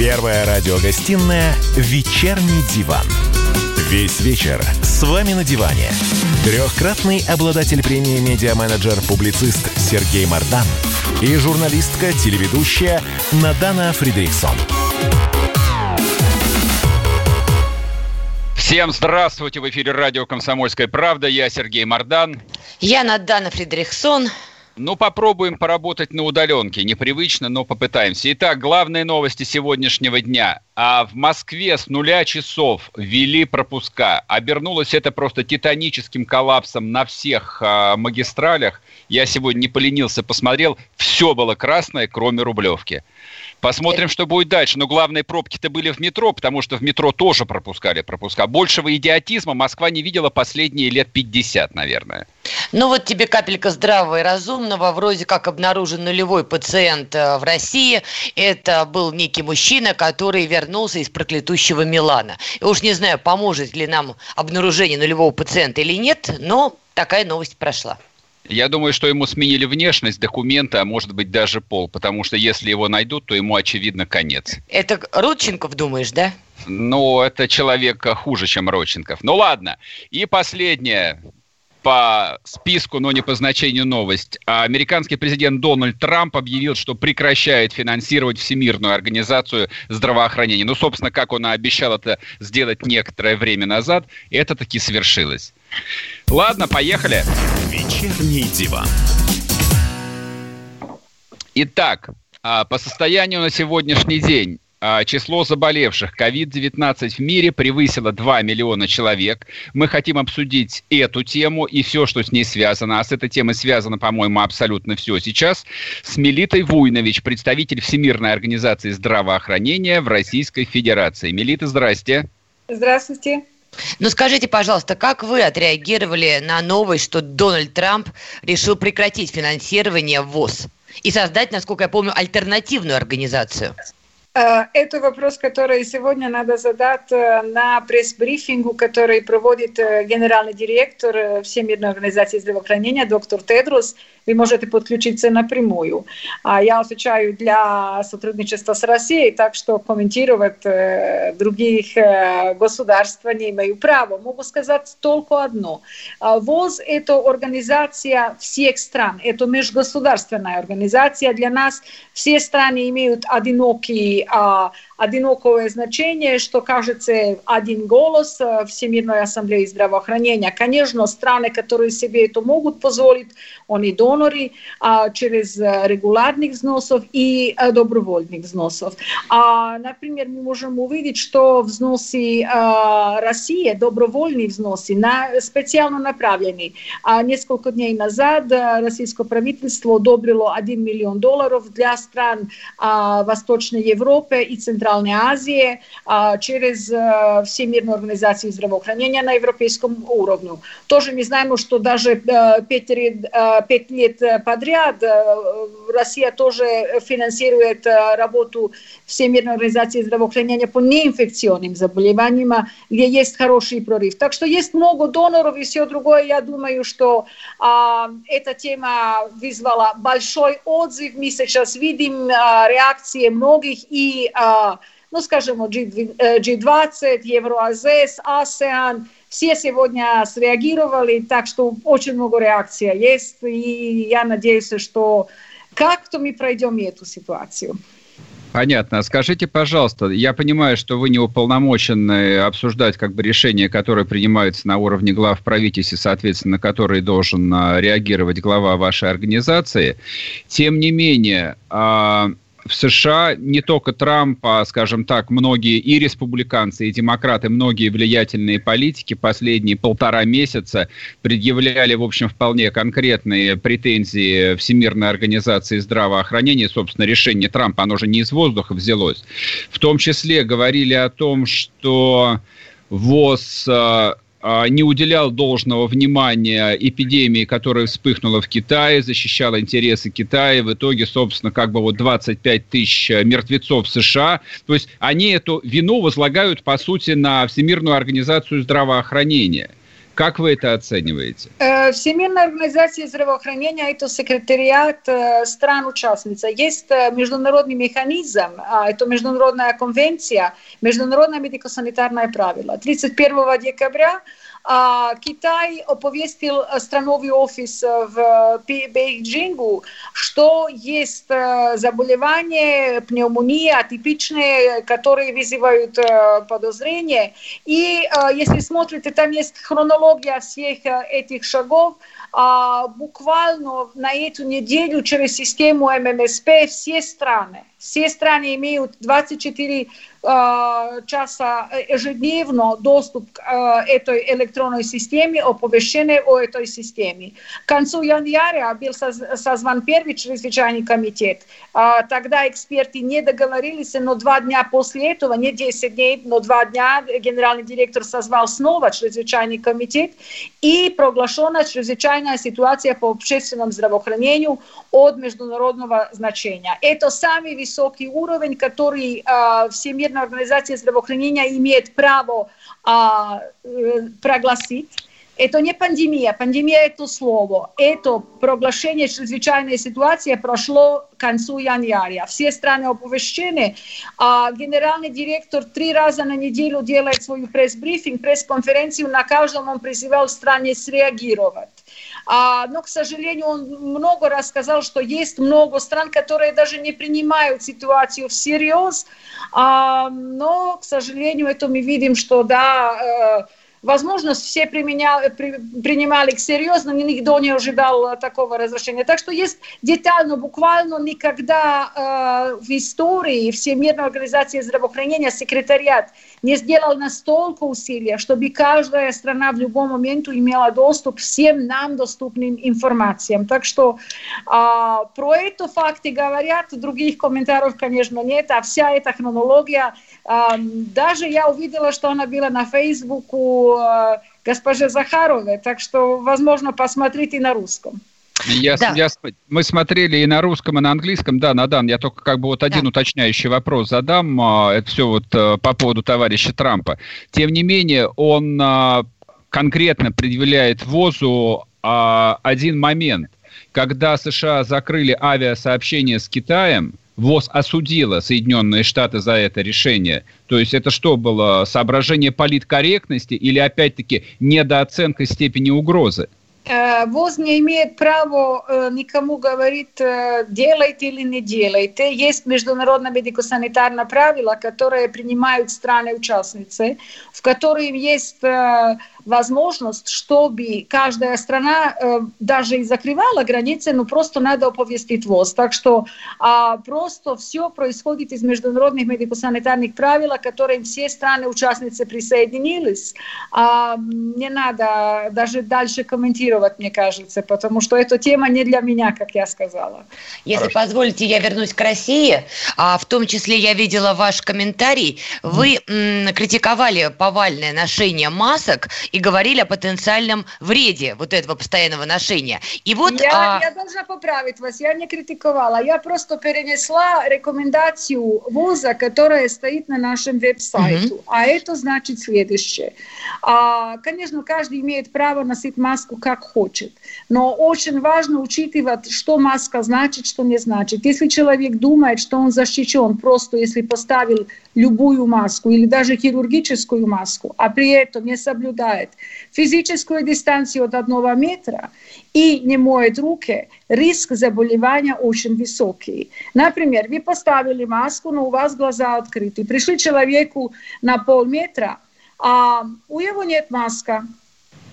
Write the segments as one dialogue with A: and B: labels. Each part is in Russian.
A: Первая радиогостинная «Вечерний диван». Весь вечер с вами на диване. Трехкратный обладатель премии «Медиа-менеджер», публицист Сергей Мардан и журналистка-телеведущая Надана Фридриксон.
B: Всем здравствуйте! В эфире радио «Комсомольская правда». Я Сергей Мардан.
C: Я Надана Фридрихсон.
B: Ну, попробуем поработать на удаленке. Непривычно, но попытаемся. Итак, главные новости сегодняшнего дня. А в Москве с нуля часов ввели пропуска. Обернулось это просто титаническим коллапсом на всех а, магистралях. Я сегодня не поленился, посмотрел. Все было красное, кроме Рублевки. Посмотрим, что будет дальше. Но главные пробки-то были в метро, потому что в метро тоже пропускали пропуска. Большего идиотизма Москва не видела последние лет 50, наверное.
C: Ну вот тебе капелька здравого и разумного. Вроде как обнаружен нулевой пациент э, в России. Это был некий мужчина, который вернулся из проклятущего Милана. И уж не знаю, поможет ли нам обнаружение нулевого пациента или нет, но такая новость прошла.
B: Я думаю, что ему сменили внешность, документы, а может быть даже пол, потому что если его найдут, то ему, очевидно, конец.
C: Это Рудченков, думаешь, да?
B: Ну, это человек хуже, чем Родченков. Ну ладно. И последнее по списку, но не по значению новость. Американский президент Дональд Трамп объявил, что прекращает финансировать Всемирную организацию здравоохранения. Ну, собственно, как он обещал это сделать некоторое время назад, это таки свершилось. Ладно, поехали.
A: Вечерний диван.
B: Итак, а, по состоянию на сегодняшний день а, число заболевших COVID-19 в мире превысило 2 миллиона человек. Мы хотим обсудить эту тему и все, что с ней связано. А с этой темой связано, по-моему, абсолютно все сейчас. С Мелитой Вуйнович, представитель Всемирной организации здравоохранения в Российской Федерации. Мелита, здрасте.
D: Здравствуйте.
C: Ну скажите, пожалуйста, как вы отреагировали на новость, что Дональд Трамп решил прекратить финансирование ВОЗ и создать, насколько я помню, альтернативную организацию?
D: Э, это вопрос, который сегодня надо задать э, на пресс-брифингу, который проводит э, генеральный директор Всемирной организации здравоохранения доктор Тедрос. Вы можете подключиться напрямую. А я отвечаю для сотрудничества с Россией, так что комментировать других государств не имею права. Могу сказать только одно. ВОЗ – это организация всех стран, это межгосударственная организация. Для нас все страны имеют одинокий а, одинокое значение, что кажется один голос э, Всемирной ассамблеи здравоохранения. Конечно, страны, которые себе это могут позволить, они доноры а, через э, регулярных взносов и а, добровольных взносов. А, например, мы можем увидеть, что взносы а, России, добровольные взносы, на, специально направлены. А, несколько дней назад российское правительство одобрило 1 миллион долларов для стран а, Восточной Европы и Центральной Азии а, через а, Всемирную организацию здравоохранения на европейском уровне. Тоже мы знаем, что даже а, пять, а, лет подряд а, Россия тоже финансирует а, работу Всемирной организации здравоохранения по неинфекционным заболеваниям, где есть хороший прорыв. Так что есть много доноров и все другое. Я думаю, что а, эта тема вызвала большой отзыв. Мы сейчас видим а, реакции многих и, а, ну, скажем, G20, Евроазес, ASEAN, все сегодня среагировали, так что очень много реакций есть, и я надеюсь, что как-то мы пройдем эту ситуацию.
B: Понятно. Скажите, пожалуйста, я понимаю, что вы не уполномочены обсуждать как бы решения, которые принимаются на уровне глав правительства, соответственно, на которые должен а, реагировать глава вашей организации. Тем не менее, а, в США не только Трамп, а, скажем так, многие и республиканцы, и демократы, многие влиятельные политики последние полтора месяца предъявляли, в общем, вполне конкретные претензии Всемирной организации здравоохранения. Собственно, решение Трампа, оно же не из воздуха взялось. В том числе говорили о том, что ВОЗ а, не уделял должного внимания эпидемии, которая вспыхнула в Китае, защищал интересы Китая. В итоге, собственно, как бы вот 25 тысяч мертвецов в США. То есть они эту вину возлагают, по сути, на Всемирную организацию здравоохранения Как вы это оцениваете?
D: Э, Всемирная организация здравоохранения – это секретариат э, стран-участниц. Есть э, международный механизм, а, это международная конвенция, международное медико-санитарное правило. 31 декабря а Китай оповестил страновой офис в Бейджингу, что есть заболевания, пневмония, атипичные, которые вызывают подозрения. И если смотрите, там есть хронология всех этих шагов, буквально на эту неделю через систему ММСП все страны, все страны имеют 24 Э, часа ежедневно доступ к э, этой электронной системе, оповещение о этой системе. К концу января был созван первый чрезвычайный комитет. А, тогда эксперты не договорились, но два дня после этого, не 10 дней, но два дня генеральный директор созвал снова чрезвычайный комитет и проглашена чрезвычайная ситуация по общественному здравоохранению от международного значения. Это самый высокий уровень, который Всемирный Всемирная организация здравоохранения имеет право а, э, прогласить. Это не пандемия, пандемия это слово. Это проглашение чрезвычайной ситуации прошло к концу января. Все страны оповещены. А генеральный директор три раза на неделю делает свою пресс-брифинг, пресс-конференцию. На каждом он призывал стране среагировать. А, но, к сожалению, он много раз сказал, что есть много стран, которые даже не принимают ситуацию всерьез. А, но, к сожалению, это мы видим, что да, э, Возможно, все применяли, при, принимали серьезно, никто не ожидал такого разрешения. Так что есть детально, буквально никогда э, в истории Всемирной организации здравоохранения секретариат не сделал настолько усилия, чтобы каждая страна в любом момент имела доступ к всем нам доступным информациям. Так что э, про это факты говорят, других комментариев, конечно, нет, а вся эта хронология, э, даже я увидела, что она была на Фейсбуку, Э, госпоже Захаровой, так что, возможно, посмотрите на русском.
B: Я, да. я, мы смотрели и на русском, и на английском. Да, Надан, я только как бы вот один да. уточняющий вопрос задам. А, это все вот э, по поводу товарища Трампа. Тем не менее, он а, конкретно предъявляет ВОЗу а, один момент. Когда США закрыли авиасообщение с Китаем, ВОЗ осудила Соединенные Штаты за это решение. То есть это что было, соображение политкорректности или опять-таки недооценка степени угрозы?
D: Э, ВОЗ не имеет права э, никому говорить, э, делайте или не делайте. Есть международное медико-санитарное правило, которое принимают страны-участницы, в котором есть возможность, чтобы каждая страна даже и закрывала границы, но просто надо оповестить ВОЗ. Так что а, просто все происходит из международных медико-санитарных правил, к которым все страны-участницы присоединились. А, не надо даже дальше комментировать, мне кажется, потому что эта тема не для меня, как я сказала.
C: Если Хорошо. позволите, я вернусь к России. А, в том числе я видела ваш комментарий. Вы м, критиковали повальное ношение масок и говорили о потенциальном вреде вот этого постоянного ношения. И вот,
D: я, а... я должна поправить вас, я не критиковала, я просто перенесла рекомендацию вуза, которая стоит на нашем веб-сайте. Угу. А это значит следующее. А, конечно, каждый имеет право носить маску как хочет, но очень важно учитывать, что маска значит, что не значит. Если человек думает, что он защищен просто если поставил любую маску или даже хирургическую маску, а при этом не соблюдает физическую дистанцию от одного метра и не моет руки, риск заболевания очень высокий. Например, вы поставили маску, но у вас глаза открыты. Пришли человеку на полметра, а у него нет маска.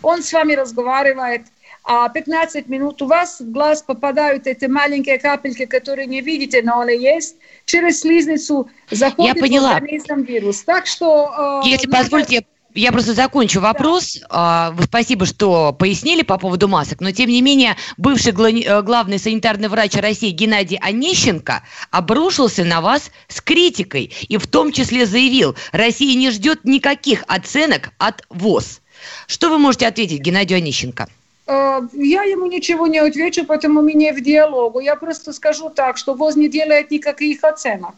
D: Он с вами разговаривает, а 15 минут у вас в глаз попадают эти маленькие капельки, которые не видите, но они есть. Через слизницу заходит
C: я поняла. в
D: организм вирус. Так что...
C: Э, Если надо... позвольте, я просто закончу вопрос. Да. Спасибо, что пояснили по поводу масок, но тем не менее бывший э, главный санитарный врач России Геннадий Онищенко обрушился на вас с критикой и в том числе заявил, Россия не ждет никаких оценок от ВОЗ. Что вы можете ответить Геннадию Онищенко?
D: Э, я ему ничего не отвечу, потому мы в диалогу. Я просто скажу так, что ВОЗ не делает никаких оценок.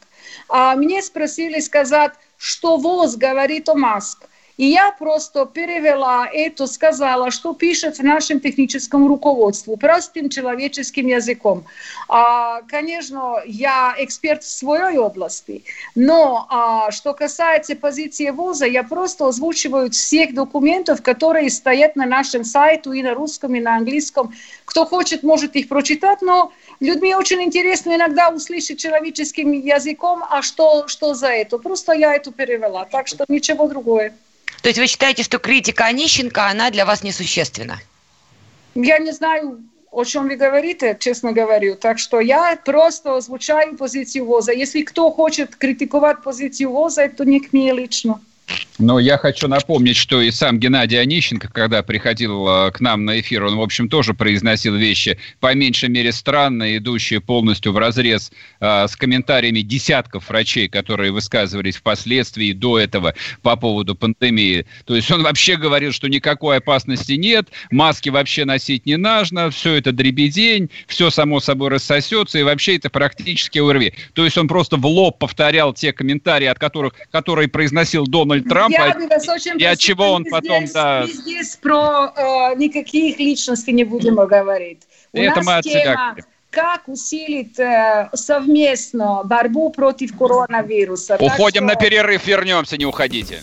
D: А мне спросили сказать, что ВОЗ говорит о масках. И я просто перевела это, сказала, что пишет в нашем техническом руководстве простым человеческим языком. А, конечно, я эксперт в своей области, но а, что касается позиции ВУЗа, я просто озвучиваю всех документов, которые стоят на нашем сайте и на русском, и на английском. Кто хочет, может их прочитать, но людьми очень интересно иногда услышать человеческим языком, а что, что за это. Просто я это перевела, так что ничего другое.
C: То есть вы считаете, что критика Онищенко, она для вас несущественна?
D: Я не знаю, о чем вы говорите, честно говорю. Так что я просто озвучаю позицию ВОЗа. Если кто хочет критиковать позицию ВОЗа, то не к мне лично.
B: Но я хочу напомнить, что и сам Геннадий Онищенко, когда приходил э, к нам на эфир, он, в общем, тоже произносил вещи, по меньшей мере, странные, идущие полностью в разрез э, с комментариями десятков врачей, которые высказывались впоследствии до этого по поводу пандемии. То есть он вообще говорил, что никакой опасности нет, маски вообще носить не нужно, все это дребедень, все само собой рассосется, и вообще это практически УРВИ. То есть он просто в лоб повторял те комментарии, от которых, которые произносил Дональд Трамп,
D: Трампа. И от чего он потом, здесь, да... Здесь про э, никаких личностей не будем говорить. У Это нас тема, как усилить э, совместно борьбу против коронавируса.
B: Уходим что... на перерыв, вернемся, не уходите.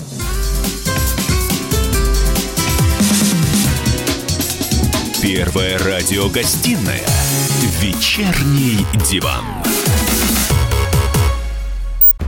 A: Первая радиогостинная «Вечерний диван».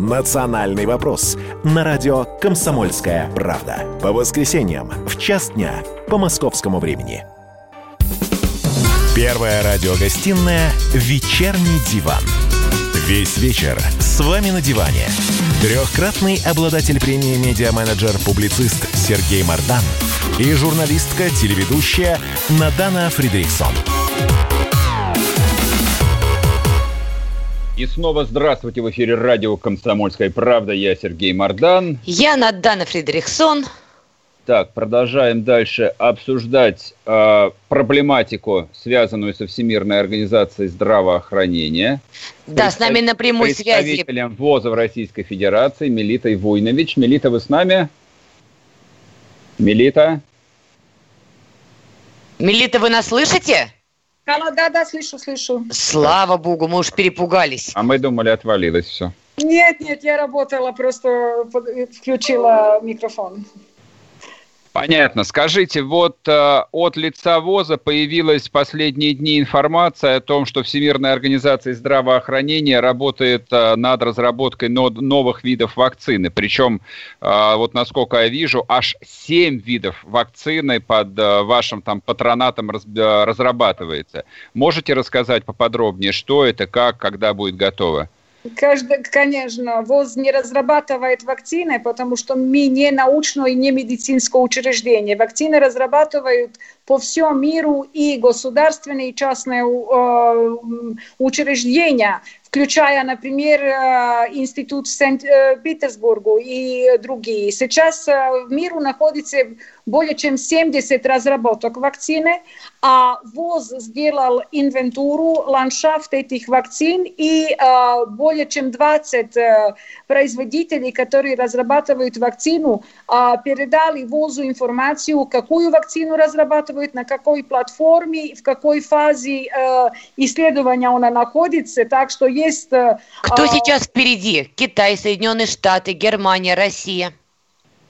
A: «Национальный вопрос» на радио «Комсомольская правда». По воскресеньям в час дня по московскому времени. Первая радиогостинная «Вечерний диван». Весь вечер с вами на диване. Трехкратный обладатель премии «Медиа-менеджер-публицист» Сергей Мардан и журналистка-телеведущая Надана Фридрихсон.
B: И снова здравствуйте в эфире радио «Комсомольская правда». Я Сергей Мордан.
C: Я Надана Фредериксон.
B: Так, продолжаем дальше обсуждать э, проблематику, связанную со Всемирной организацией здравоохранения.
C: Да, с нами на прямой
B: связи. Представителем ВОЗа в Российской Федерации Мелитой Войнович. Мелита, вы с нами? Мелита?
C: Мелита, вы нас слышите?
D: Алло, да, да, слышу, слышу.
C: Слава богу, мы уж перепугались.
B: А мы думали, отвалилось все.
D: Нет, нет, я работала, просто включила микрофон.
B: Понятно. Скажите, вот э, от лица ВОЗа появилась в последние дни информация о том, что Всемирная организация здравоохранения работает э, над разработкой но- новых видов вакцины. Причем, э, вот насколько я вижу, аж семь видов вакцины под э, вашим там патронатом раз- э, разрабатывается. Можете рассказать поподробнее, что это, как, когда будет готово?
D: Каждый, конечно, ВОЗ не разрабатывает вакцины, потому что мы не научное и не медицинское учреждение. Вакцины разрабатывают по всему миру и государственные, и частные э, учреждения включая, например, э, Институт в Санкт-Петербургу и другие. Сейчас э, в миру находится более чем 70 разработок вакцины, а ВОЗ сделал инвентуру, ландшафт этих вакцин, и э, более чем 20 производителей, которые разрабатывают вакцину, передали ВОЗу информацию, какую вакцину разрабатывают, на какой платформе, в какой фазе исследования она находится. Так что есть... Э,
C: Кто а... сейчас впереди? Китай, Соединенные Штаты, Германия, Россия?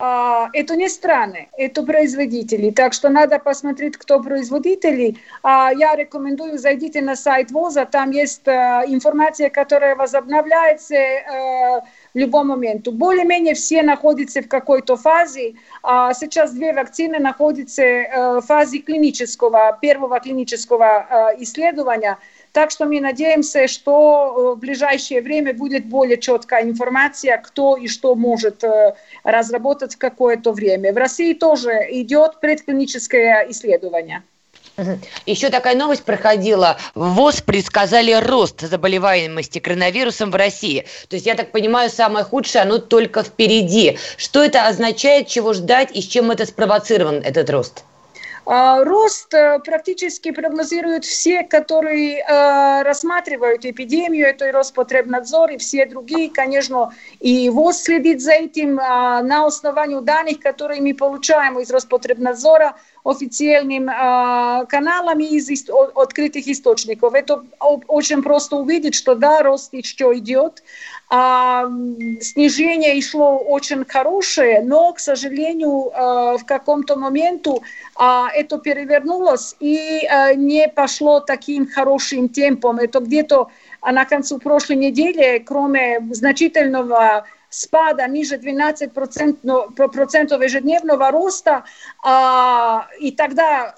D: А, это не страны, это производители. Так что надо посмотреть, кто производители. А, я рекомендую, зайдите на сайт ВОЗа, там есть э, информация, которая возобновляется э, в любом момент. Более-менее все находятся в какой-то фазе. А сейчас две вакцины находятся в фазе клинического, первого клинического исследования – так что мы надеемся, что э, в ближайшее время будет более четкая информация, кто и что может э, разработать в какое-то время. В России тоже идет предклиническое исследование.
C: Еще такая новость проходила. В ВОЗ предсказали рост заболеваемости коронавирусом в России. То есть, я так понимаю, самое худшее, оно только впереди. Что это означает, чего ждать и с чем это спровоцирован этот рост?
D: А, рост э, практически прогнозируют все, которые э, рассматривают эпидемию, это и Роспотребнадзор, и все другие, конечно, и ВОЗ следит за этим. А, на основании данных, которые мы получаем из Роспотребнадзора официальным а, каналами из открытых источников. Это очень просто увидеть, что да, рост еще идет, а, снижение шло очень хорошее, но, к сожалению, а, в каком-то моменту а, это перевернулось и а, не пошло таким хорошим темпом. Это где-то а на концу прошлой недели, кроме значительного спада ниже 12% процентов ежедневного роста, а, и тогда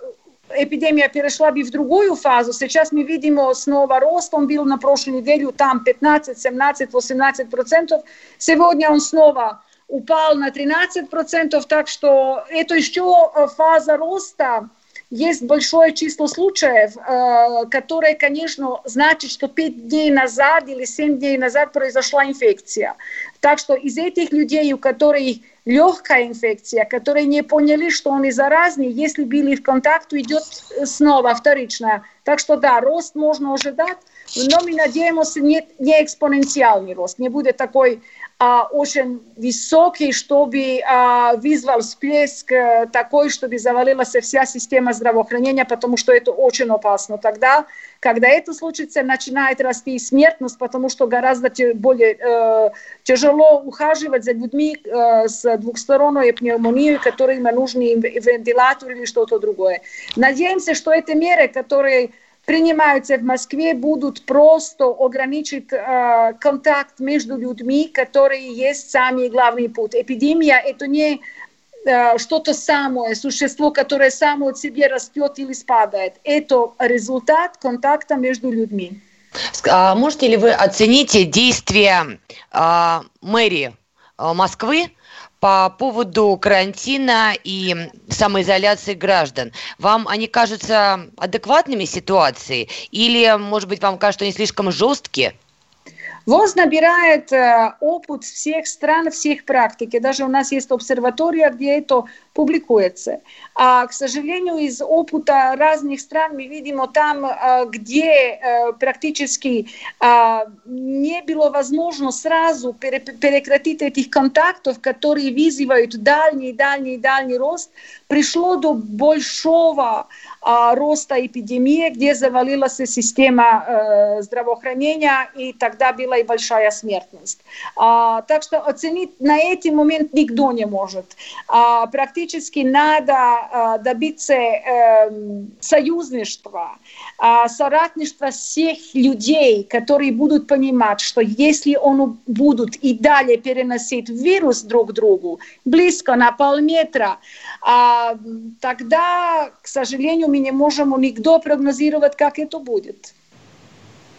D: эпидемия перешла бы в другую фазу. Сейчас мы видим снова рост, он был на прошлой неделе там 15, 17, 18 процентов. Сегодня он снова упал на 13 процентов, так что это еще фаза роста. Есть большое число случаев, э, которые, конечно, значит, что 5 дней назад или 7 дней назад произошла инфекция. Так что из этих людей, у которых легкая инфекция, которые не поняли, что он и заразный, если были в контакт, идет снова вторичная. Так что да, рост можно ожидать, но мы надеемся, не, не экспоненциальный рост, не будет такой а, очень высокий, чтобы а, вызвал всплеск а, такой, чтобы завалилась вся система здравоохранения, потому что это очень опасно. Тогда, когда это случится, начинает расти смертность, потому что гораздо более э, тяжело ухаживать за людьми э, с двухсторонней пневмонией, которым нужен вентилятор или что-то другое. Надеемся, что эти меры, которые принимаются в Москве, будут просто ограничить э, контакт между людьми, которые есть самый главный путь. Эпидемия – это не э, что-то самое, существо, которое само от себе растет или спадает. Это результат контакта между людьми.
C: А можете ли вы оценить действия э, мэрии э, Москвы по поводу карантина и самоизоляции граждан. Вам они кажутся адекватными ситуацией или, может быть, вам кажется, они слишком жесткие?
D: ВОЗ набирает э, опыт всех стран, всех практик. И даже у нас есть обсерватория, где это публикуется. А, к сожалению, из опыта разных стран мы видим там, а, где а, практически не было возможно сразу прекратить этих контактов, которые вызывают дальний, дальний, дальний рост, пришло до большого роста эпидемии, где завалилась система здравоохранения, и тогда была и большая смертность. Так что оценить на этот момент никто не может. Практически надо добиться союзничества, э, соратничества всех людей, которые будут понимать, что если он будут и далее переносить вирус друг другу близко на полметра, э, тогда, к сожалению, мы не можем никто прогнозировать, как это будет.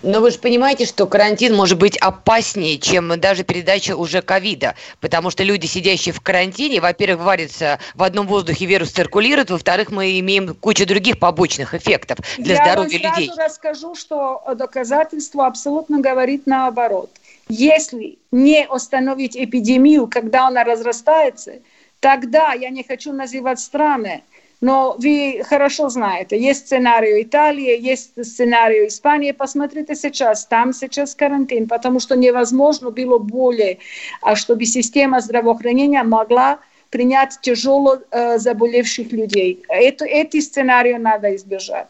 C: Но вы же понимаете, что карантин может быть опаснее, чем даже передача уже ковида, потому что люди, сидящие в карантине, во-первых, варятся в одном воздухе, вирус циркулирует, во-вторых, мы имеем кучу других побочных эффектов для Я здоровья
D: людей. Я
C: сразу
D: расскажу, что доказательство абсолютно говорит наоборот. Если не остановить эпидемию, когда она разрастается, тогда, я не хочу называть страны, но вы хорошо знаете, есть сценарий Италии, есть сценарий Испании. Посмотрите сейчас, там сейчас карантин, потому что невозможно было более, а чтобы система здравоохранения могла принять тяжело э, заболевших людей. Это, эти сценарии надо избежать.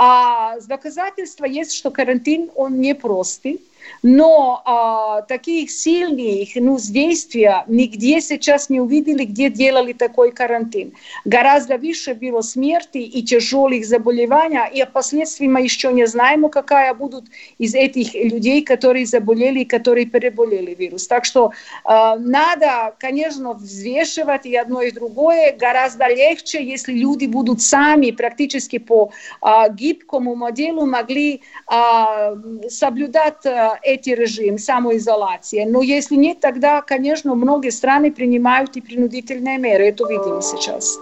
D: А доказательства есть, что карантин, он непростый но а, таких сильных ну, действий нигде сейчас не увидели, где делали такой карантин. Гораздо выше было смерти и тяжелых заболеваний, и о последствиях мы еще не знаем, какая будут из этих людей, которые заболели и которые переболели вирус. Так что а, надо, конечно, взвешивать и одно и другое. Гораздо легче, если люди будут сами практически по а, гибкому моделу могли а, соблюдать а, эти режим самоизоляции. Но если нет, тогда, конечно, многие страны принимают и принудительные меры. Это видим сейчас.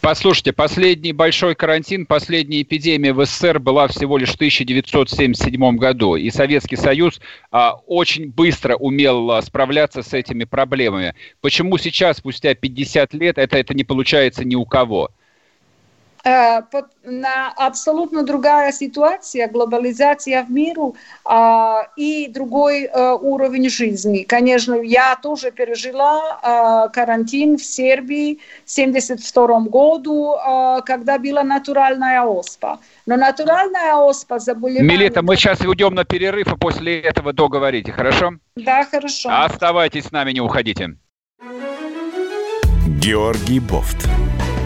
B: Послушайте, последний большой карантин, последняя эпидемия в СССР была всего лишь в 1977 году. И Советский Союз а, очень быстро умел а, справляться с этими проблемами. Почему сейчас, спустя 50 лет, это, это не получается ни у кого?
D: Э, на абсолютно другая ситуация, глобализация в миру а, и другой а, уровень жизни. Конечно, я тоже пережила а, карантин в Сербии в 1972 году, а, когда была натуральная оспа. Но натуральная оспа заболевание...
B: Милита, мы сейчас уйдем на перерыв, и после этого договорите, хорошо?
D: Да, хорошо.
B: Оставайтесь с нами, не уходите.
A: Георгий Бофт.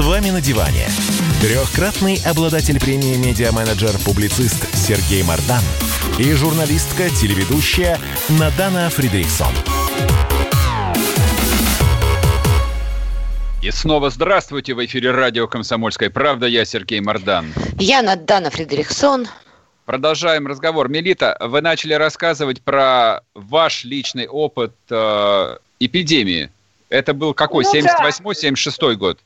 A: вами на диване. Трехкратный обладатель премии «Медиа-менеджер-публицист» Сергей Мардан и журналистка-телеведущая Надана Фридрихсон.
B: И снова здравствуйте в эфире радио «Комсомольская правда». Я Сергей Мардан.
C: Я Надана Фридрихсон.
B: Продолжаем разговор. Мелита, вы начали рассказывать про ваш личный опыт э, эпидемии это был какой? Ну, 78-76 год?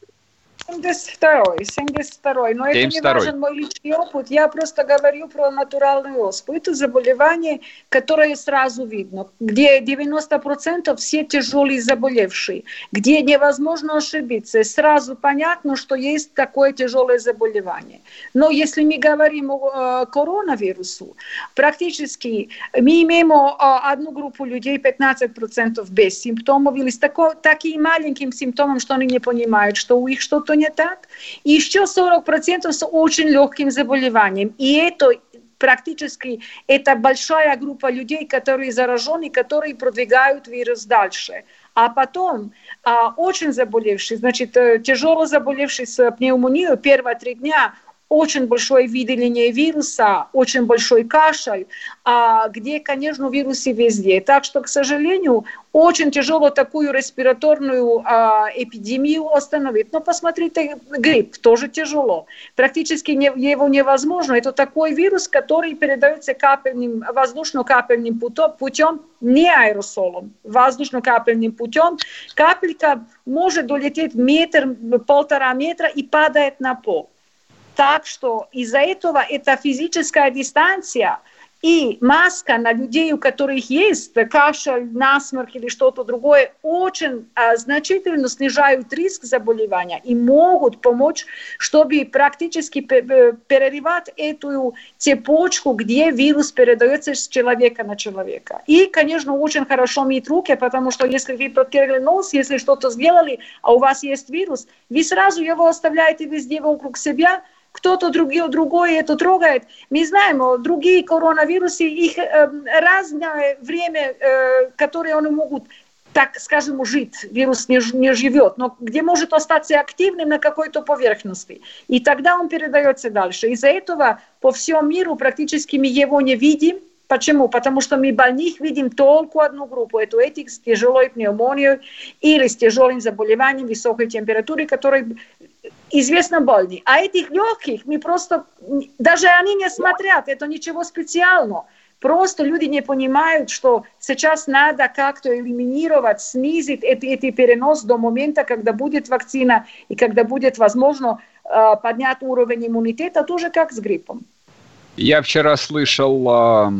D: 72-й, 72-й. Но 72 это не важен мой личный опыт. Я просто говорю про натуральную оспу. Это заболевание, которое сразу видно, где 90% все тяжелые заболевшие, где невозможно ошибиться. Сразу понятно, что есть такое тяжелое заболевание. Но если мы говорим о э, коронавирусу, практически мы имеем э, одну группу людей, 15% без симптомов, или с тако, таким маленьким симптомом, что они не понимают, что у них что-то не так. И еще 40% с очень легким заболеванием. И это практически это большая группа людей, которые заражены, которые продвигают вирус дальше. А потом а, очень заболевший, значит, тяжело заболевший с пневмонией первые три дня очень большое выделение вируса, очень большой кашель, а где, конечно, вирусы везде. Так что, к сожалению, очень тяжело такую респираторную а, эпидемию остановить. Но посмотрите, грипп тоже тяжело. Практически не, его невозможно. Это такой вирус, который передается капельным, воздушно-капельным путем, не аэросолом, воздушно-капельным путем. Капелька может долететь метр, полтора метра и падает на пол. Так что из-за этого эта физическая дистанция и маска на людей, у которых есть кашель, насморк или что-то другое, очень а, значительно снижают риск заболевания и могут помочь, чтобы практически перерывать эту цепочку, где вирус передается с человека на человека. И, конечно, очень хорошо мыть руки, потому что если вы протерли нос, если что-то сделали, а у вас есть вирус, вы сразу его оставляете везде вокруг себя, кто-то другой, другой это трогает. Мы знаем, другие коронавирусы, их э, разное время, э, которое они могут так скажем, жить, вирус не, не живет, но где может остаться активным на какой-то поверхности. И тогда он передается дальше. Из-за этого по всему миру практически мы его не видим. Почему? Потому что мы больных видим только одну группу, это этих с тяжелой пневмонией или с тяжелым заболеванием высокой температуры, которые известно больны. А этих легких мы просто, даже они не смотрят, это ничего специального. Просто люди не понимают, что сейчас надо как-то элиминировать, снизить этот, этот перенос до момента, когда будет вакцина и когда будет возможно э, поднять уровень иммунитета, тоже как с гриппом.
B: Я вчера слышал э,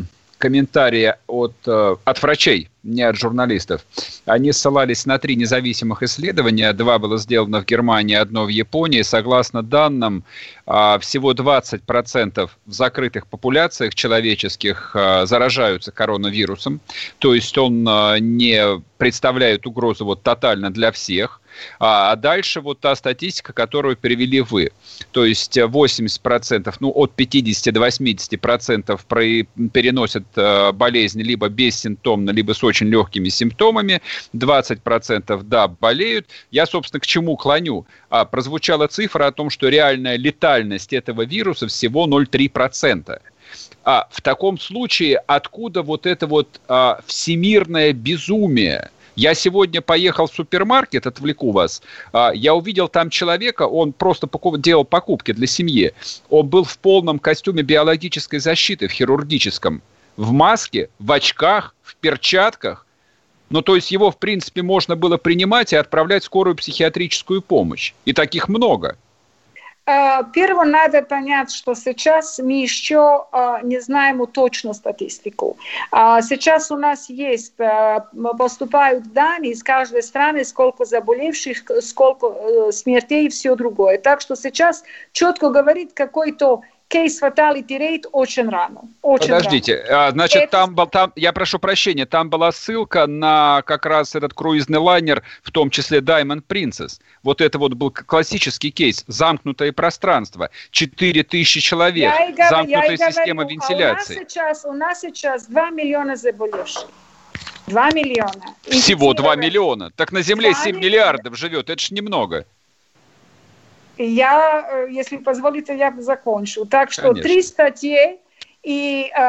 B: комментарии от, э, от врачей, не от журналистов. Они ссылались на три независимых исследования. Два было сделано в Германии, одно в Японии. Согласно данным, а, всего 20% в закрытых популяциях человеческих а, заражаются коронавирусом. То есть он а, не представляет угрозу вот тотально для всех. А, а дальше вот та статистика, которую перевели вы. То есть 80%, ну от 50 до 80% про, переносят болезнь либо бессимптомно, либо с очень легкими симптомами, 20% да, болеют. Я, собственно, к чему клоню? А, прозвучала цифра о том, что реальная летальность этого вируса всего 0,3%. А в таком случае откуда вот это вот а, всемирное безумие? Я сегодня поехал в супермаркет, отвлеку вас. А, я увидел там человека, он просто делал покупки для семьи. Он был в полном костюме биологической защиты, в хирургическом, в маске, в очках, в перчатках. Ну, то есть его, в принципе, можно было принимать и отправлять в скорую психиатрическую помощь. И таких много.
D: Э, Первое, надо понять, что сейчас мы еще э, не знаем точную статистику. А сейчас у нас есть, э, поступают данные из каждой страны, сколько заболевших, сколько смертей и все другое. Так что сейчас четко говорит какой-то case fatality rate очень рано. Очень
B: Подождите,
D: рано.
B: А, значит, Это... там был, там, я прошу прощения, там была ссылка на как раз этот круизный лайнер, в том числе Diamond Princess. Вот это вот был классический кейс, замкнутое пространство, 4000 человек, я замкнутая я система говорю, вентиляции.
D: А у, нас сейчас, у нас сейчас 2 миллиона заболевших. 2 миллиона.
B: Всего 2 миллиона. Так на Земле 7 миллиона. миллиардов живет, это ж немного.
D: Я, э, если позволите, я закончу. Так что Конечно. три статьи и э,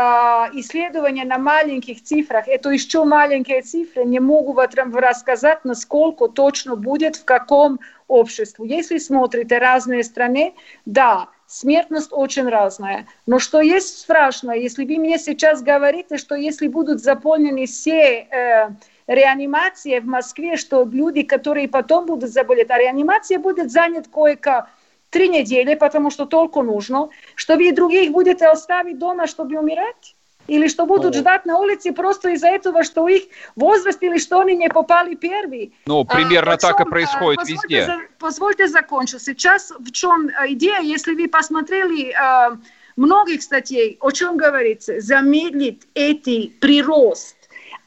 D: исследования на маленьких цифрах, это еще маленькие цифры, не могу вам рассказать, насколько точно будет в каком обществе. Если смотрите разные страны, да, смертность очень разная. Но что есть страшно, если вы мне сейчас говорите, что если будут заполнены все э, реанимация в Москве, что люди, которые потом будут заболеть, а реанимация будет занят койка три недели, потому что толку нужно, что вы других будете оставить дома, чтобы умирать? Или что будут О. ждать на улице просто из-за этого, что их возраст или что они не попали первые.
B: Ну, примерно а, так и происходит позвольте, везде. За,
D: позвольте закончить. Сейчас в чем идея, если вы посмотрели э, многих статей, о чем говорится, замедлить эти прирост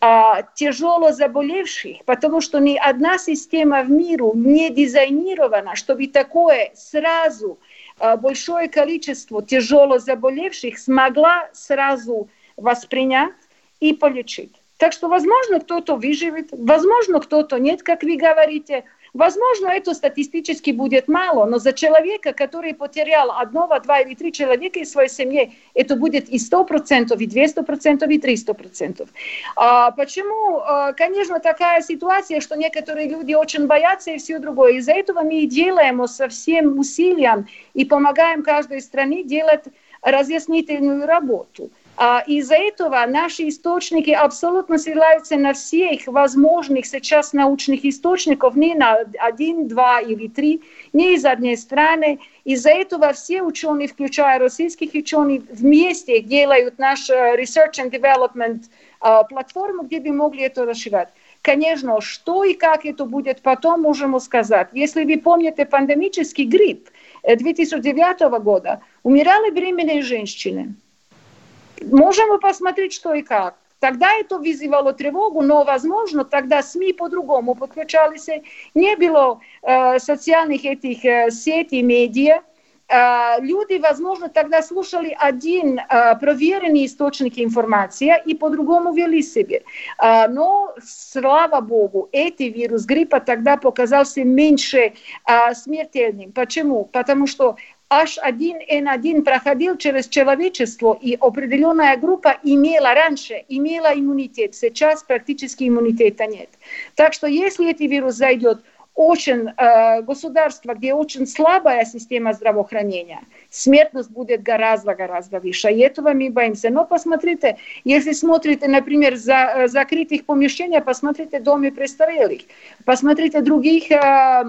D: а, тяжело заболевших, потому что ни одна система в миру не дизайнирована, чтобы такое сразу а, большое количество тяжело заболевших смогла сразу воспринять и полечить. Так что, возможно, кто-то выживет, возможно, кто-то нет, как вы говорите – Возможно, это статистически будет мало, но за человека, который потерял одного, два или три человека из своей семьи, это будет и 100%, и 200%, и 300%. А почему? А, конечно, такая ситуация, что некоторые люди очень боятся и все другое. Из-за этого мы и делаем со всем усилием и помогаем каждой стране делать разъяснительную работу. А из-за этого наши источники абсолютно ссылаются на всех возможных сейчас научных источников, не на один, два или три, не из одной страны. Из-за этого все ученые, включая российских ученых, вместе делают наш э, Research and Development э, платформу, где бы могли это расширять. Конечно, что и как это будет потом, можем сказать. Если вы помните пандемический грипп 2009 э, года, умирали беременные женщины – Можем мы посмотреть, что и как. Тогда это вызывало тревогу, но, возможно, тогда СМИ по-другому подключались. Не было э, социальных этих э, сетей, медиа. Э, люди, возможно, тогда слушали один э, проверенный источник информации и по-другому вели себя. Э, но, слава богу, этот вирус гриппа тогда показался меньше э, смертельным. Почему? Потому что H1N1 проходил через человечество, и определенная группа имела раньше, имела иммунитет. Сейчас практически иммунитета нет. Так что если этот вирус зайдет очень э, государство, где очень слабая система здравоохранения, смертность будет гораздо-гораздо выше. И этого мы боимся. Но посмотрите, если смотрите, например, за закрытых помещений, посмотрите доме престарелых, посмотрите других э,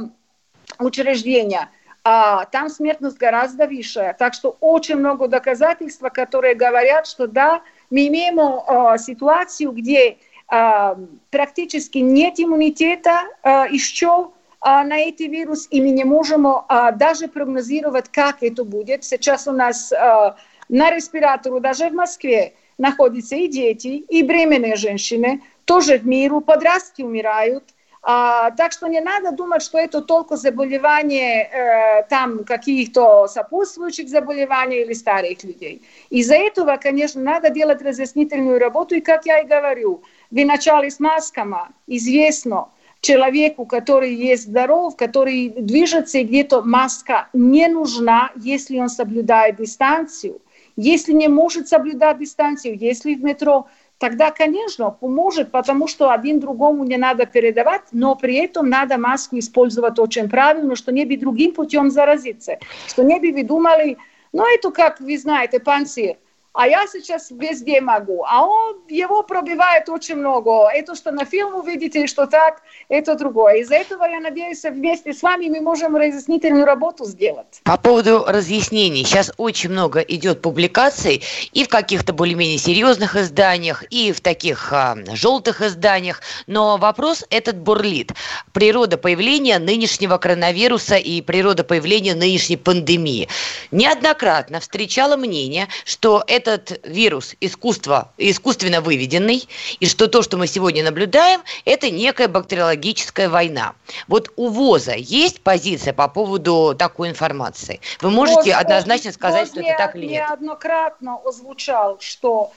D: учреждений – а там смертность гораздо выше. Так что очень много доказательств, которые говорят, что да, мы имеем э, ситуацию, где э, практически нет иммунитета э, еще э, на этот вирус, и мы не можем э, даже прогнозировать, как это будет. Сейчас у нас э, на респиратору, даже в Москве, находятся и дети, и беременные женщины, тоже в миру, подростки умирают – А, так что не надо думать, что это только заболевание э, там каких-то сопутствующих заболеваний или старых людей. Из-за этого, конечно, надо делать разъяснительную работу. И, как я и говорю, вы начали с масками, известно, человеку, который есть здоров, который движется, где-то маска не нужна, если он соблюдает дистанцию. Если не может соблюдать дистанцию, если в метро тогда, конечно, поможет, потому что один другому не надо передавать, но при этом надо маску использовать очень правильно, что не бы другим путем заразиться, что не бы вы думали, ну это как вы знаете, панцирь, а я сейчас везде могу. А он, его пробивает очень много. Это, что на фильму видите, что так, это другое. Из-за этого, я надеюсь, вместе с вами мы можем разъяснительную работу сделать.
C: По поводу разъяснений. Сейчас очень много идет публикаций и в каких-то более-менее серьезных изданиях, и в таких а, желтых изданиях. Но вопрос этот бурлит. Природа появления нынешнего коронавируса и природа появления нынешней пандемии. Неоднократно встречала мнение, что это этот вирус искусство, искусственно выведенный, и что то, что мы сегодня наблюдаем, это некая бактериологическая война. Вот у ВОЗа есть позиция по поводу такой информации? Вы можете ВОЗ, однозначно сказать, ВОЗ что это так или нет?
D: неоднократно озвучал, что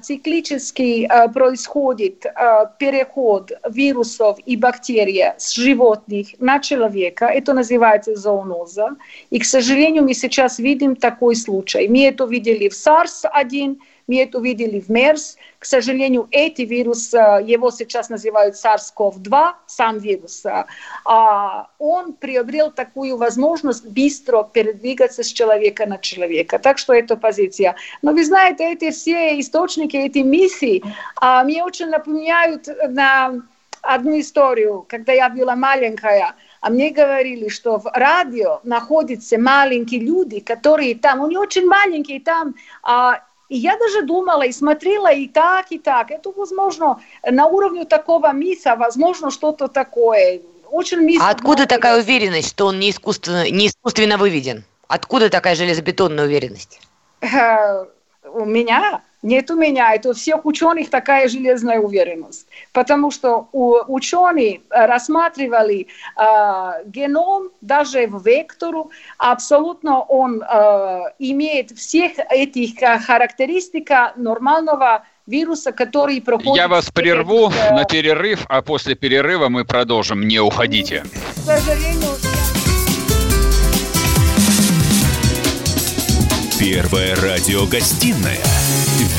D: циклически а, происходит а, переход вирусов и бактерий с животных на человека. Это называется зооноза. И, к сожалению, мы сейчас видим такой случай. Мы это видели в SARS-1, мы это увидели в МЕРС. К сожалению, эти вирус, э, его сейчас называют SARS-CoV-2, сам вирус, э, а он приобрел такую возможность быстро передвигаться с человека на человека. Так что это позиция. Но вы знаете, эти все источники, эти миссии, а, мне очень напоминают на одну историю, когда я была маленькая, а мне говорили, что в радио находятся маленькие люди, которые там, они очень маленькие, там а, и я даже думала и смотрела и так, и так. Это, возможно, на уровне такого миса, возможно, что-то такое. Очень мисс.
C: А откуда такая уверенность, что он не искусственно, не искусственно выведен? Откуда такая железобетонная уверенность?
D: Э, у меня нет у меня, это у всех ученых такая железная уверенность. Потому что у, ученые рассматривали э, геном даже в вектору, абсолютно он э, имеет всех этих характеристик нормального вируса, который проходит...
B: Я вас прерву э, на перерыв, а после перерыва мы продолжим. Не уходите.
D: К сожалению,
A: Первая радиогостинная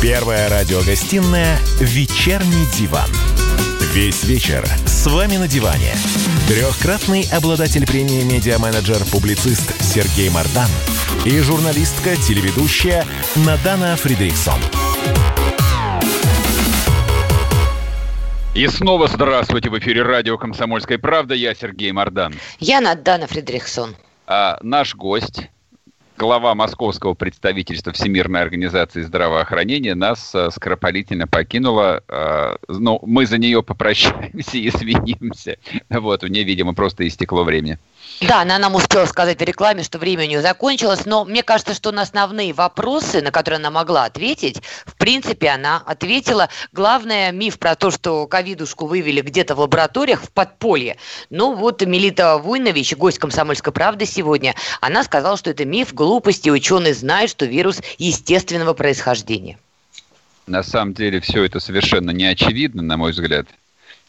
A: Первая радиогостинная «Вечерний диван». Весь вечер с вами на диване. Трехкратный обладатель премии «Медиа-менеджер-публицист» Сергей Мардан и журналистка-телеведущая Надана Фридрихсон.
B: И снова здравствуйте в эфире радио «Комсомольская правда». Я Сергей Мордан.
C: Я Надана Фредериксон.
B: А, наш гость, глава московского представительства Всемирной организации здравоохранения, нас а, скоропалительно покинула. А, но мы за нее попрощаемся и извинимся. Вот, у нее, видимо, просто истекло время.
C: Да, она нам успела сказать в рекламе, что время у нее закончилось, но мне кажется, что на основные вопросы, на которые она могла ответить, в принципе, она ответила. Главное, миф про то, что ковидушку вывели где-то в лабораториях в подполье. Ну вот Мелита Вуйнович, гость «Комсомольской правды» сегодня, она сказала, что это миф, глупости, ученые знают, что вирус естественного происхождения.
B: На самом деле все это совершенно не очевидно, на мой взгляд.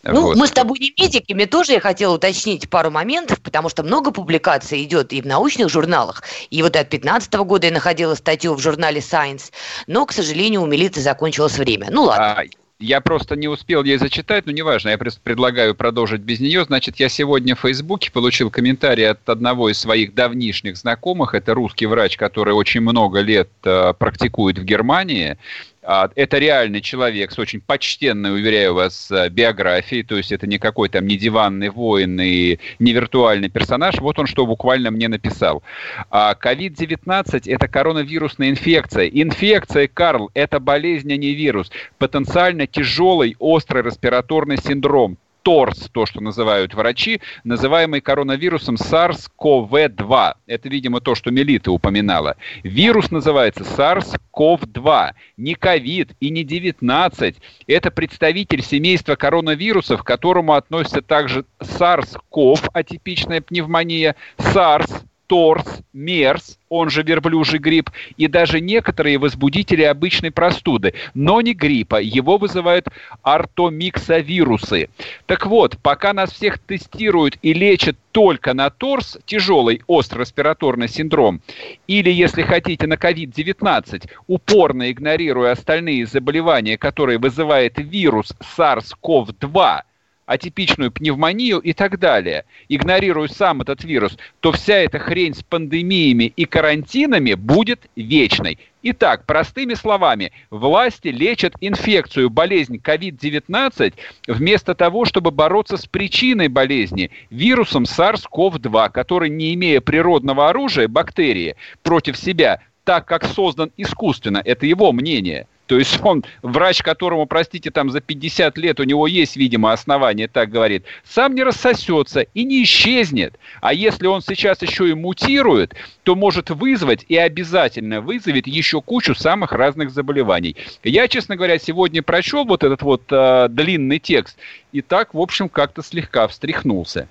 C: Ну, вот. мы с тобой не медики, мне тоже я хотела уточнить пару моментов, потому что много публикаций идет и в научных журналах. И вот от 15 года я находила статью в журнале Science, но, к сожалению, у милиции закончилось время. Ну ладно. А,
B: я просто не успел ей зачитать, но неважно, я просто предлагаю продолжить без нее. Значит, я сегодня в Фейсбуке получил комментарий от одного из своих давнишних знакомых. Это русский врач, который очень много лет э, практикует в Германии. А, это реальный человек с очень почтенной, уверяю вас, э, биографией, то есть это не какой там не диванный воин и не виртуальный персонаж. Вот он что буквально мне написал. COVID-19 – это коронавирусная инфекция. Инфекция, Карл, это болезнь, а не вирус. Потенциально тяжелый острый респираторный синдром ТОРС, то, что называют врачи, называемый коронавирусом SARS-CoV-2. Это, видимо, то, что Мелита упоминала. Вирус называется SARS-CoV-2. Не ковид и не 19. Это представитель семейства коронавирусов, к которому относятся также SARS-CoV, атипичная пневмония, SARS, торс, мерс, он же верблюжий грипп, и даже некоторые возбудители обычной простуды, но не гриппа. Его вызывают артомиксовирусы. Так вот, пока нас всех тестируют и лечат только на торс, тяжелый остро-респираторный синдром, или, если хотите, на COVID-19, упорно игнорируя остальные заболевания, которые вызывает вирус SARS-CoV-2, атипичную пневмонию и так далее, игнорируя сам этот вирус, то вся эта хрень с пандемиями и карантинами будет вечной. Итак, простыми словами, власти лечат инфекцию, болезнь COVID-19, вместо того, чтобы бороться с причиной болезни, вирусом SARS-CoV-2, который, не имея природного оружия, бактерии, против себя, так как создан искусственно, это его мнение – то есть он, врач, которому, простите, там за 50 лет, у него есть, видимо, основания, так говорит, сам не рассосется и не исчезнет. А если он сейчас еще и мутирует, то может вызвать и обязательно вызовет еще кучу самых разных заболеваний. Я, честно говоря, сегодня прочел вот этот вот э, длинный текст и так, в общем, как-то слегка встряхнулся.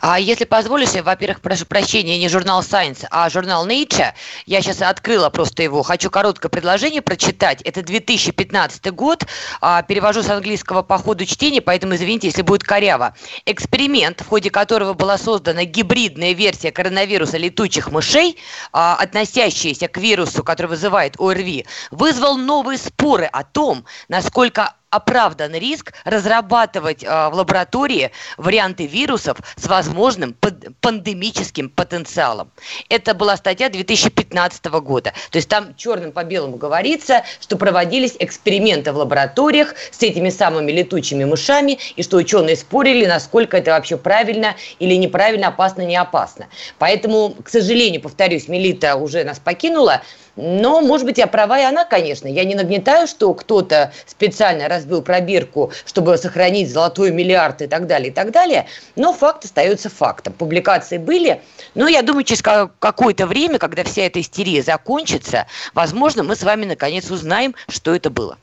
C: А если позволите, во-первых, прошу прощения, не журнал Science, а журнал Nature. Я сейчас открыла просто его. Хочу короткое предложение прочитать. Это 2015 год. А, перевожу с английского по ходу чтения, поэтому извините, если будет коряво. Эксперимент, в ходе которого была создана гибридная версия коронавируса летучих мышей, а, относящаяся к вирусу, который вызывает ОРВИ, вызвал новые споры о том, насколько оправдан риск разрабатывать э, в лаборатории варианты вирусов с возможным пандемическим потенциалом. Это была статья 2015 года. То есть там черным по белому говорится, что проводились эксперименты в лабораториях с этими самыми летучими мышами, и что ученые спорили, насколько это вообще правильно или неправильно, опасно, не опасно. Поэтому, к сожалению, повторюсь, Мелита уже нас покинула, но, может быть, я права и она, конечно. Я не нагнетаю, что кто-то специально разбил пробирку, чтобы сохранить золотой миллиард и так далее, и так далее. Но факт остается фактом. Публикации были, но я думаю, через какое-то время, когда вся эта истерия закончится, возможно, мы с вами наконец узнаем, что это было.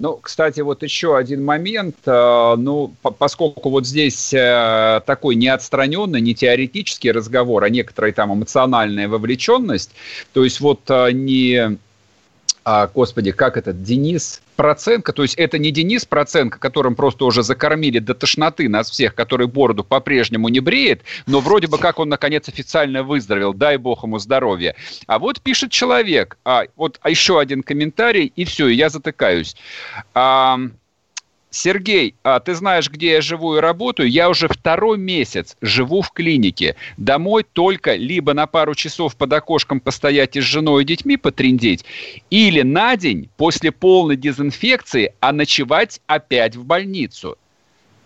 B: Ну, кстати, вот еще один момент. Э, ну, поскольку вот здесь э, такой не отстраненный, не теоретический разговор, а некоторая там эмоциональная вовлеченность, то есть вот э, не а, господи, как этот, Денис Проценко, то есть это не Денис Проценко, которым просто уже закормили до тошноты нас всех, который бороду по-прежнему не бреет, но вроде бы как он наконец официально выздоровел, дай бог ему здоровья. А вот пишет человек, а, вот еще один комментарий, и все, я затыкаюсь. А, Сергей, а ты знаешь, где я живу и работаю? Я уже второй месяц живу в клинике. Домой только либо на пару часов под окошком постоять и с женой и детьми потрендеть, или на день после полной дезинфекции, а ночевать опять в больницу.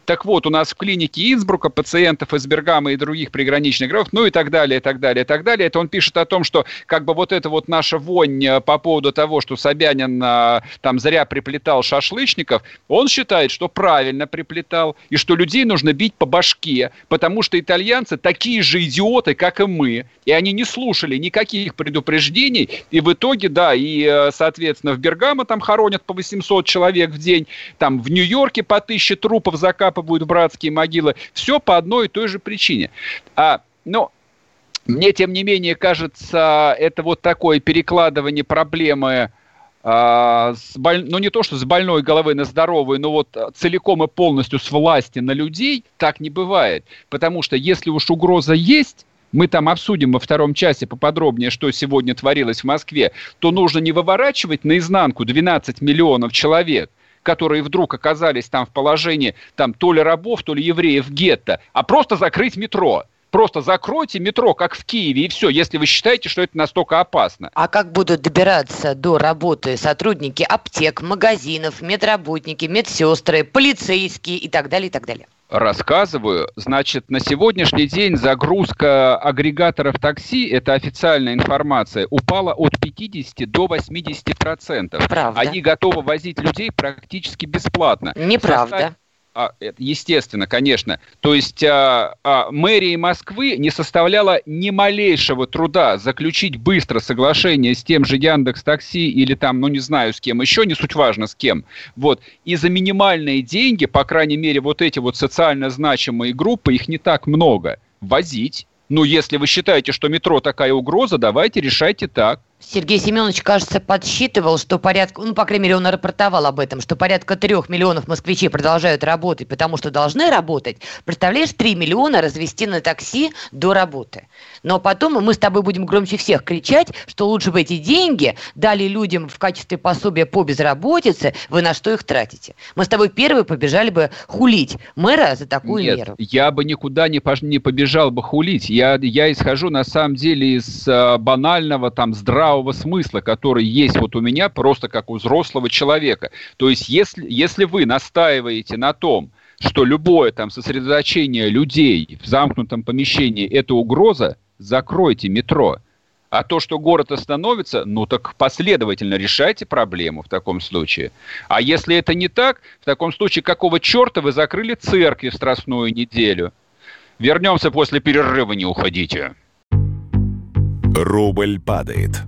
B: Так вот, у нас в клинике Инсбрука пациентов из Бергама и других приграничных городов, ну и так далее, и так далее, и так далее. Это он пишет о том, что как бы вот это вот наша вонь э, по поводу того, что Собянин э, там зря приплетал шашлычников, он считает, что правильно приплетал, и что людей нужно бить по башке, потому что итальянцы такие же идиоты, как и мы, и они не слушали никаких предупреждений, и в итоге, да, и, э, соответственно, в Бергамо там хоронят по 800 человек в день, там в Нью-Йорке по 1000 трупов закапывают, закапывают в братские могилы. Все по одной и той же причине. А, но мне, тем не менее, кажется, это вот такое перекладывание проблемы а, с боль... ну не то, что с больной головы на здоровую, но вот целиком и полностью с власти на людей, так не бывает. Потому что если уж угроза есть, мы там обсудим во втором часе поподробнее, что сегодня творилось в Москве, то нужно не выворачивать наизнанку 12 миллионов человек, которые вдруг оказались там в положении там то ли рабов, то ли евреев гетто, а просто закрыть метро. Просто закройте метро, как в Киеве, и все, если вы считаете, что это настолько опасно.
C: А как будут добираться до работы сотрудники аптек, магазинов, медработники, медсестры, полицейские и так далее, и так далее?
B: Рассказываю. Значит, на сегодняшний день загрузка агрегаторов такси, это официальная информация, упала от 50 до 80 процентов.
C: Правда.
B: Они готовы возить людей практически бесплатно.
C: Неправда.
B: А, естественно, конечно. То есть а, а, мэрии Москвы не составляла ни малейшего труда заключить быстро соглашение с тем же Яндекс Такси или там, ну не знаю с кем еще, не суть важно с кем. Вот. И за минимальные деньги, по крайней мере, вот эти вот социально значимые группы, их не так много, возить. Ну, если вы считаете, что метро такая угроза, давайте решайте так.
C: Сергей Семенович, кажется, подсчитывал, что порядка, ну, по крайней мере, он рапортовал об этом, что порядка трех миллионов москвичей продолжают работать, потому что должны работать. Представляешь, три миллиона развести на такси до работы. Но потом мы с тобой будем громче всех кричать, что лучше бы эти деньги дали людям в качестве пособия по безработице, вы на что их тратите. Мы с тобой первые побежали бы хулить мэра за такую
B: Нет,
C: меру.
B: я бы никуда не, пож... не побежал бы хулить. Я, я исхожу, на самом деле, из э, банального, там, здравого здравого смысла, который есть вот у меня просто как у взрослого человека. То есть если, если вы настаиваете на том, что любое там сосредоточение людей в замкнутом помещении – это угроза, закройте метро. А то, что город остановится, ну так последовательно решайте проблему в таком случае. А если это не так, в таком случае какого черта вы закрыли церкви в Страстную неделю? Вернемся после перерыва, не уходите.
A: Рубль падает.